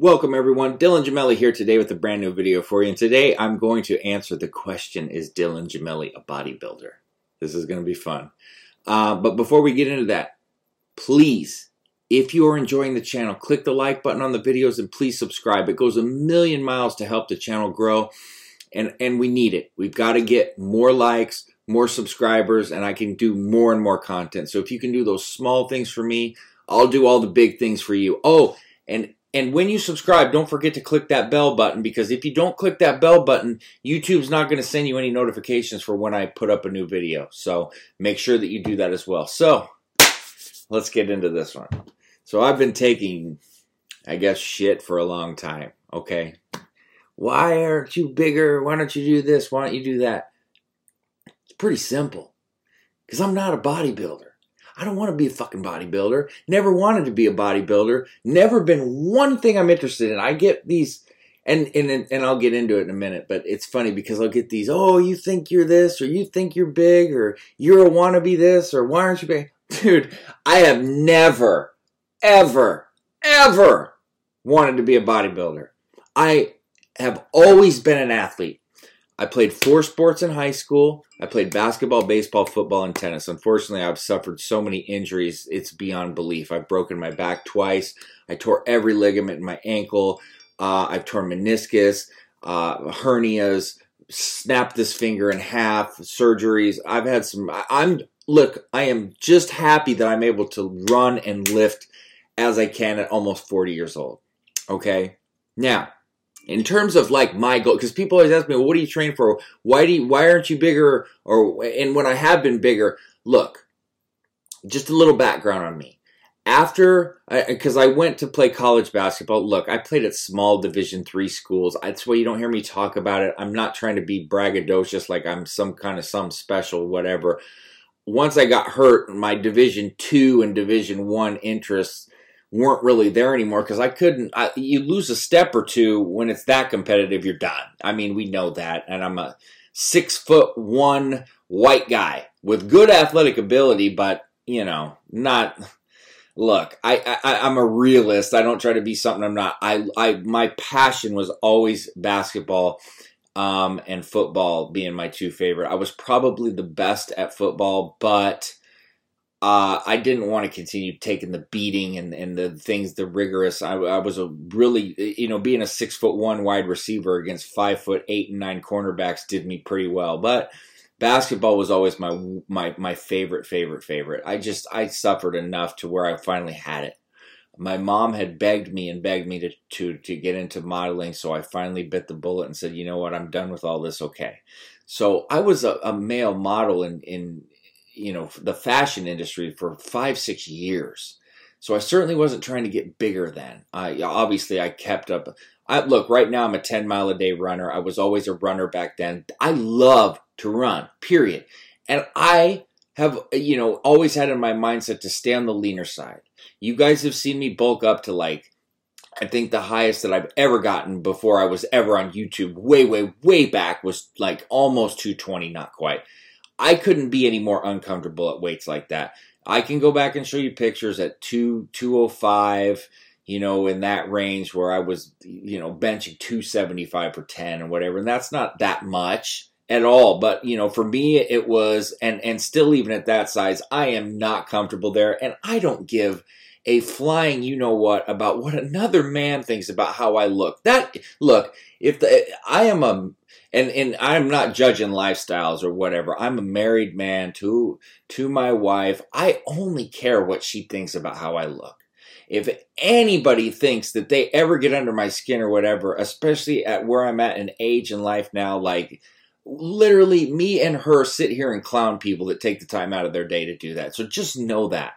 Welcome everyone, Dylan Gemelli here today with a brand new video for you. And today I'm going to answer the question, is Dylan Gemelli a bodybuilder? This is going to be fun. Uh, but before we get into that, please, if you are enjoying the channel, click the like button on the videos and please subscribe. It goes a million miles to help the channel grow and, and we need it. We've got to get more likes, more subscribers, and I can do more and more content. So if you can do those small things for me, I'll do all the big things for you. Oh, and and when you subscribe, don't forget to click that bell button because if you don't click that bell button, YouTube's not going to send you any notifications for when I put up a new video. So make sure that you do that as well. So let's get into this one. So I've been taking, I guess, shit for a long time. Okay. Why aren't you bigger? Why don't you do this? Why don't you do that? It's pretty simple because I'm not a bodybuilder. I don't want to be a fucking bodybuilder. Never wanted to be a bodybuilder. Never been one thing I'm interested in. I get these, and and and I'll get into it in a minute. But it's funny because I'll get these. Oh, you think you're this, or you think you're big, or you're a wannabe this, or why aren't you big, dude? I have never, ever, ever wanted to be a bodybuilder. I have always been an athlete. I played four sports in high school. I played basketball, baseball, football, and tennis. Unfortunately, I've suffered so many injuries, it's beyond belief. I've broken my back twice. I tore every ligament in my ankle. Uh, I've torn meniscus, uh, hernias, snapped this finger in half, surgeries. I've had some. I'm look. I am just happy that I'm able to run and lift as I can at almost 40 years old. Okay, now in terms of like my goal, because people always ask me, well, what do you train for? Why do you, why aren't you bigger? Or and when I have been bigger, look, just a little background on me. After, because I, I, went to play college basketball. Look, I played at small Division three schools. That's why you don't hear me talk about it. I'm not trying to be braggadocious, like I'm some kind of some special whatever. Once I got hurt, my Division two and Division one interests weren't really there anymore because I couldn't. I, you lose a step or two when it's that competitive, you're done. I mean, we know that, and I'm a six foot one white guy with good athletic ability, but you know, not. Look, I, I I'm a realist. I don't try to be something I'm not. I I my passion was always basketball. Um, and football being my two favorite. I was probably the best at football, but uh, I didn't want to continue taking the beating and, and the things, the rigorous. I, I, was a really, you know, being a six foot one wide receiver against five foot eight and nine cornerbacks did me pretty well. But basketball was always my my my favorite, favorite, favorite. I just I suffered enough to where I finally had it. My mom had begged me and begged me to to to get into modeling, so I finally bit the bullet and said, you know what, I'm done with all this. Okay. So I was a, a male model in in you know the fashion industry for five six years. So i certainly wasn't trying to get bigger then. I obviously i kept up I, look right now i'm a 10 mile a day runner. I was always a runner back then. I love to run period. And i have you know always had in my mindset to stay on the leaner side. You guys have seen me bulk up to like I think the highest that I've ever gotten before I was ever on YouTube, way, way, way back, was like almost 220, not quite. I couldn't be any more uncomfortable at weights like that. I can go back and show you pictures at 2 205, you know, in that range where I was, you know, benching 275 for 10 or whatever. And that's not that much at all. But, you know, for me it was and and still even at that size, I am not comfortable there and I don't give a flying you know what about what another man thinks about how I look. That look, if the I am a and and I'm not judging lifestyles or whatever. I'm a married man to to my wife. I only care what she thinks about how I look. If anybody thinks that they ever get under my skin or whatever, especially at where I'm at in age and life now, like literally me and her sit here and clown people that take the time out of their day to do that. So just know that.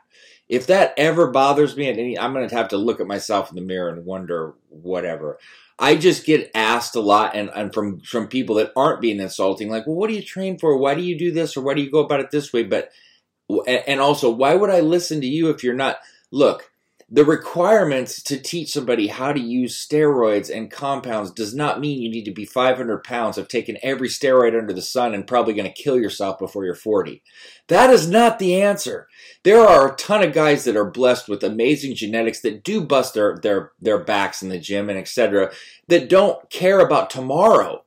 If that ever bothers me, any, I'm going to have to look at myself in the mirror and wonder whatever. I just get asked a lot and, and from from people that aren't being insulting, like, well, what do you train for? Why do you do this or why do you go about it this way? But and also, why would I listen to you if you're not? Look, the requirements to teach somebody how to use steroids and compounds does not mean you need to be 500 pounds of taking every steroid under the sun and probably going to kill yourself before you're 40. That is not the answer. There are a ton of guys that are blessed with amazing genetics that do bust their, their, their backs in the gym and etc. that don't care about tomorrow.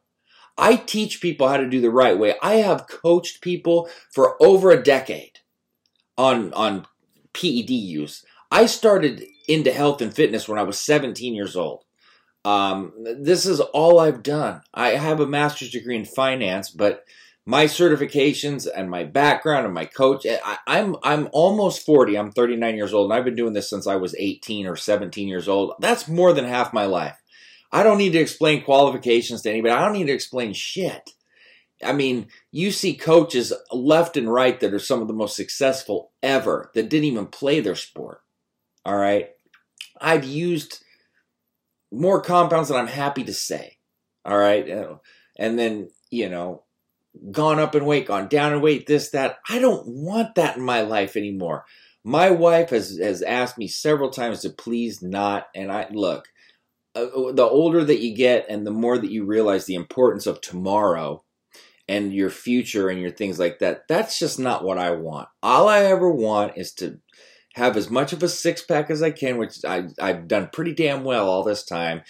I teach people how to do the right way. I have coached people for over a decade on, on PED use. I started into health and fitness when I was 17 years old. Um, this is all I've done. I have a master's degree in finance, but my certifications and my background and my coach, I, I'm I'm almost 40. I'm 39 years old, and I've been doing this since I was 18 or 17 years old. That's more than half my life. I don't need to explain qualifications to anybody. I don't need to explain shit. I mean, you see coaches left and right that are some of the most successful ever that didn't even play their sport. All right. I've used more compounds than I'm happy to say. All right. And then, you know, gone up in weight, gone down in weight, this, that. I don't want that in my life anymore. My wife has, has asked me several times to please not. And I look, uh, the older that you get and the more that you realize the importance of tomorrow and your future and your things like that, that's just not what I want. All I ever want is to have as much of a six pack as I can, which I, I've done pretty damn well all this time,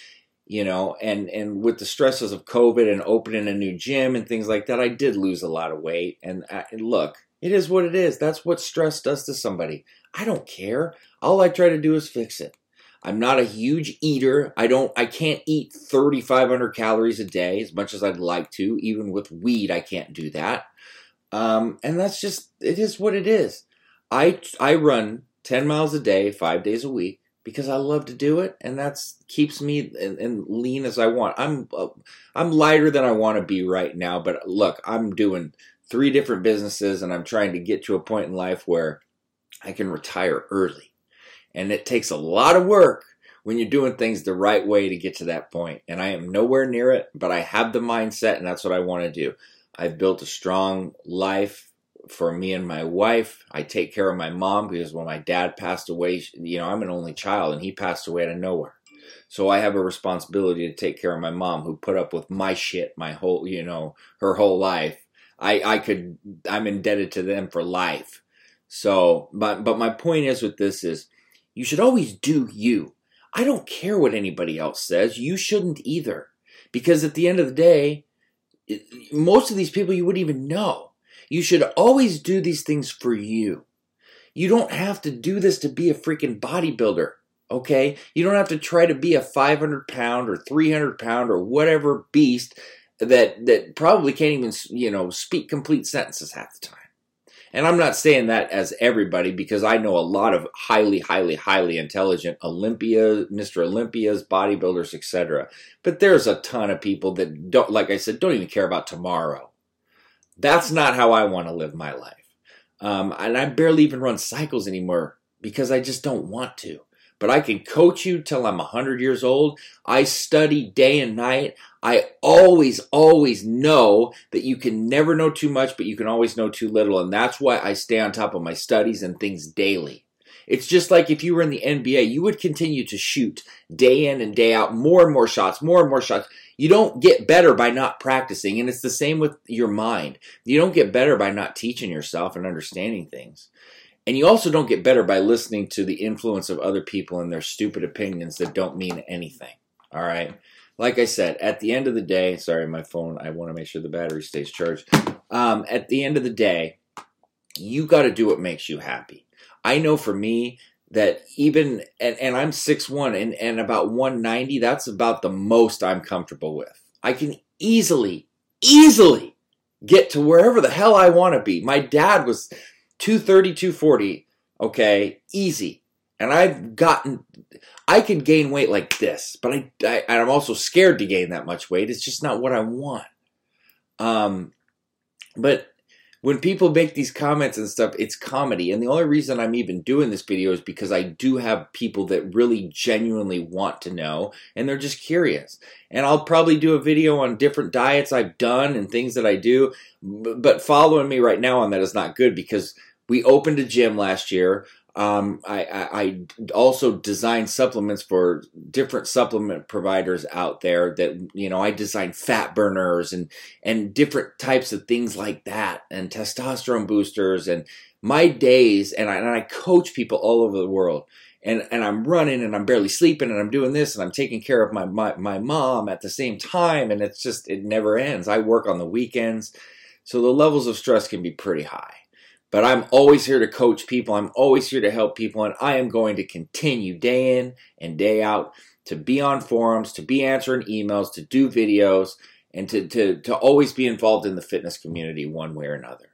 you know, and, and with the stresses of COVID and opening a new gym and things like that, I did lose a lot of weight. And, I, and look, it is what it is. That's what stress does to somebody. I don't care. All I try to do is fix it. I'm not a huge eater. I don't I can't eat 3500 calories a day as much as I'd like to. Even with weed I can't do that. Um, and that's just it is what it is. I I run 10 miles a day, five days a week, because I love to do it, and that's keeps me in lean as I want. I'm uh, I'm lighter than I want to be right now, but look, I'm doing three different businesses, and I'm trying to get to a point in life where I can retire early, and it takes a lot of work when you're doing things the right way to get to that point. And I am nowhere near it, but I have the mindset, and that's what I want to do. I've built a strong life for me and my wife. I take care of my mom because when my dad passed away, you know, I'm an only child and he passed away out of nowhere. So I have a responsibility to take care of my mom who put up with my shit my whole, you know, her whole life. I, I could, I'm indebted to them for life. So, but, but my point is with this is you should always do you. I don't care what anybody else says. You shouldn't either. Because at the end of the day, most of these people you wouldn't even know. You should always do these things for you. You don't have to do this to be a freaking bodybuilder. Okay? You don't have to try to be a 500 pound or 300 pound or whatever beast that, that probably can't even, you know, speak complete sentences half the time. And I'm not saying that as everybody because I know a lot of highly, highly, highly intelligent Olympia, Mr. Olympias, bodybuilders, etc. But there's a ton of people that don't, like I said, don't even care about tomorrow. That's not how I want to live my life. Um, and I barely even run cycles anymore because I just don't want to. But I can coach you till I'm 100 years old. I study day and night. I always, always know that you can never know too much, but you can always know too little. And that's why I stay on top of my studies and things daily. It's just like if you were in the NBA, you would continue to shoot day in and day out, more and more shots, more and more shots. You don't get better by not practicing. And it's the same with your mind. You don't get better by not teaching yourself and understanding things. And you also don't get better by listening to the influence of other people and their stupid opinions that don't mean anything. All right. Like I said, at the end of the day, sorry, my phone, I want to make sure the battery stays charged. Um, at the end of the day, you got to do what makes you happy. I know for me, that even and, and I'm 6'1 and, and about 190, that's about the most I'm comfortable with. I can easily, easily get to wherever the hell I want to be. My dad was 230, 240, okay, easy. And I've gotten, I can gain weight like this, but I, I I'm also scared to gain that much weight. It's just not what I want. Um, but when people make these comments and stuff, it's comedy. And the only reason I'm even doing this video is because I do have people that really genuinely want to know and they're just curious. And I'll probably do a video on different diets I've done and things that I do. But following me right now on that is not good because we opened a gym last year. Um, I, I, I also design supplements for different supplement providers out there that, you know, I design fat burners and, and different types of things like that and testosterone boosters and my days. And I, and I coach people all over the world and, and I'm running and I'm barely sleeping and I'm doing this and I'm taking care of my, my, my mom at the same time. And it's just, it never ends. I work on the weekends. So the levels of stress can be pretty high. But I'm always here to coach people. I'm always here to help people. And I am going to continue day in and day out to be on forums, to be answering emails, to do videos, and to, to, to always be involved in the fitness community one way or another.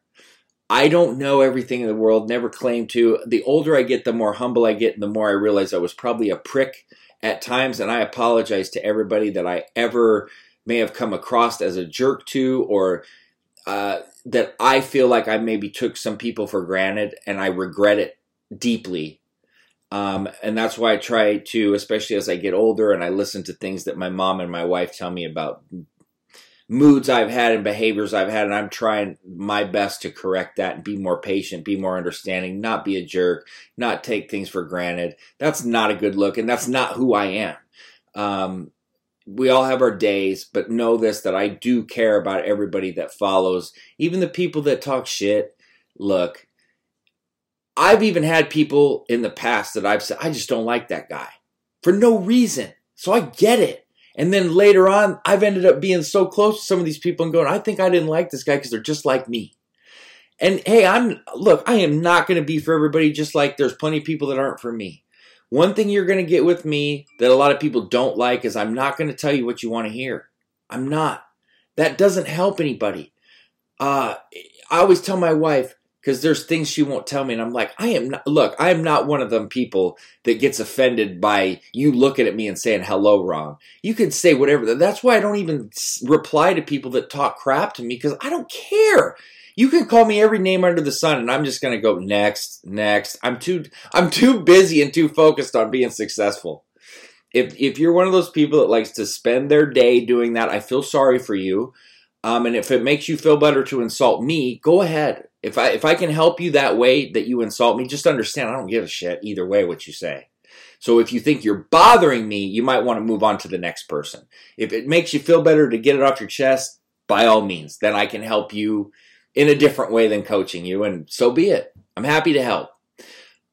I don't know everything in the world, never claim to. The older I get, the more humble I get, and the more I realize I was probably a prick at times. And I apologize to everybody that I ever may have come across as a jerk to or uh, that I feel like I maybe took some people for granted and I regret it deeply. Um, and that's why I try to, especially as I get older and I listen to things that my mom and my wife tell me about moods I've had and behaviors I've had, and I'm trying my best to correct that and be more patient, be more understanding, not be a jerk, not take things for granted. That's not a good look, and that's not who I am. Um, we all have our days, but know this that I do care about everybody that follows, even the people that talk shit. Look, I've even had people in the past that I've said, I just don't like that guy for no reason. So I get it. And then later on, I've ended up being so close to some of these people and going, I think I didn't like this guy because they're just like me. And hey, I'm, look, I am not going to be for everybody just like there's plenty of people that aren't for me. One thing you're going to get with me that a lot of people don't like is I'm not going to tell you what you want to hear. I'm not. That doesn't help anybody. Uh, I always tell my wife, because there's things she won't tell me, and I'm like, I am not, look, I am not one of them people that gets offended by you looking at me and saying hello wrong. You can say whatever. That's why I don't even reply to people that talk crap to me, because I don't care. You can call me every name under the sun and I'm just going to go next, next. I'm too I'm too busy and too focused on being successful. If if you're one of those people that likes to spend their day doing that, I feel sorry for you. Um, and if it makes you feel better to insult me, go ahead. If I if I can help you that way that you insult me, just understand I don't give a shit either way what you say. So if you think you're bothering me, you might want to move on to the next person. If it makes you feel better to get it off your chest, by all means, then I can help you in a different way than coaching you, and so be it. I'm happy to help.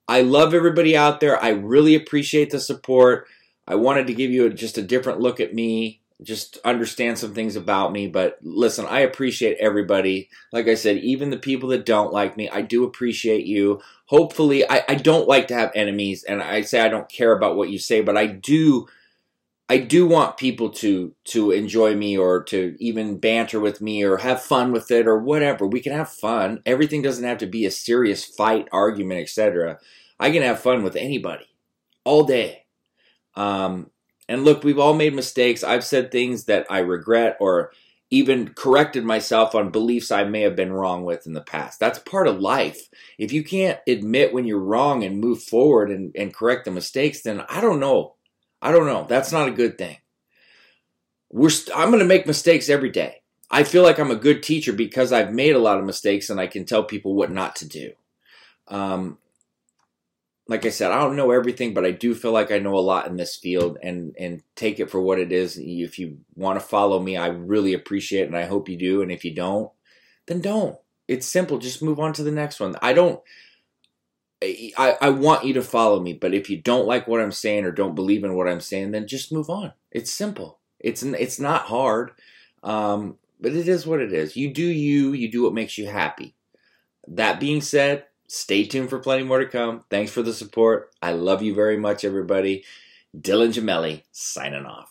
I love everybody out there. I really appreciate the support. I wanted to give you a, just a different look at me, just understand some things about me. But listen, I appreciate everybody. Like I said, even the people that don't like me, I do appreciate you. Hopefully, I, I don't like to have enemies, and I say I don't care about what you say, but I do I do want people to to enjoy me or to even banter with me or have fun with it or whatever. We can have fun. Everything doesn't have to be a serious fight, argument, etc. I can have fun with anybody all day. Um, and look, we've all made mistakes. I've said things that I regret or even corrected myself on beliefs I may have been wrong with in the past. That's part of life. If you can't admit when you're wrong and move forward and, and correct the mistakes, then I don't know I don't know. That's not a good thing. We're st- I'm going to make mistakes every day. I feel like I'm a good teacher because I've made a lot of mistakes and I can tell people what not to do. Um, like I said, I don't know everything, but I do feel like I know a lot in this field and and take it for what it is. If you want to follow me, I really appreciate it and I hope you do. And if you don't, then don't. It's simple. Just move on to the next one. I don't I, I want you to follow me, but if you don't like what I'm saying or don't believe in what I'm saying, then just move on. It's simple. It's it's not hard, um, but it is what it is. You do you. You do what makes you happy. That being said, stay tuned for plenty more to come. Thanks for the support. I love you very much, everybody. Dylan Gemelli signing off.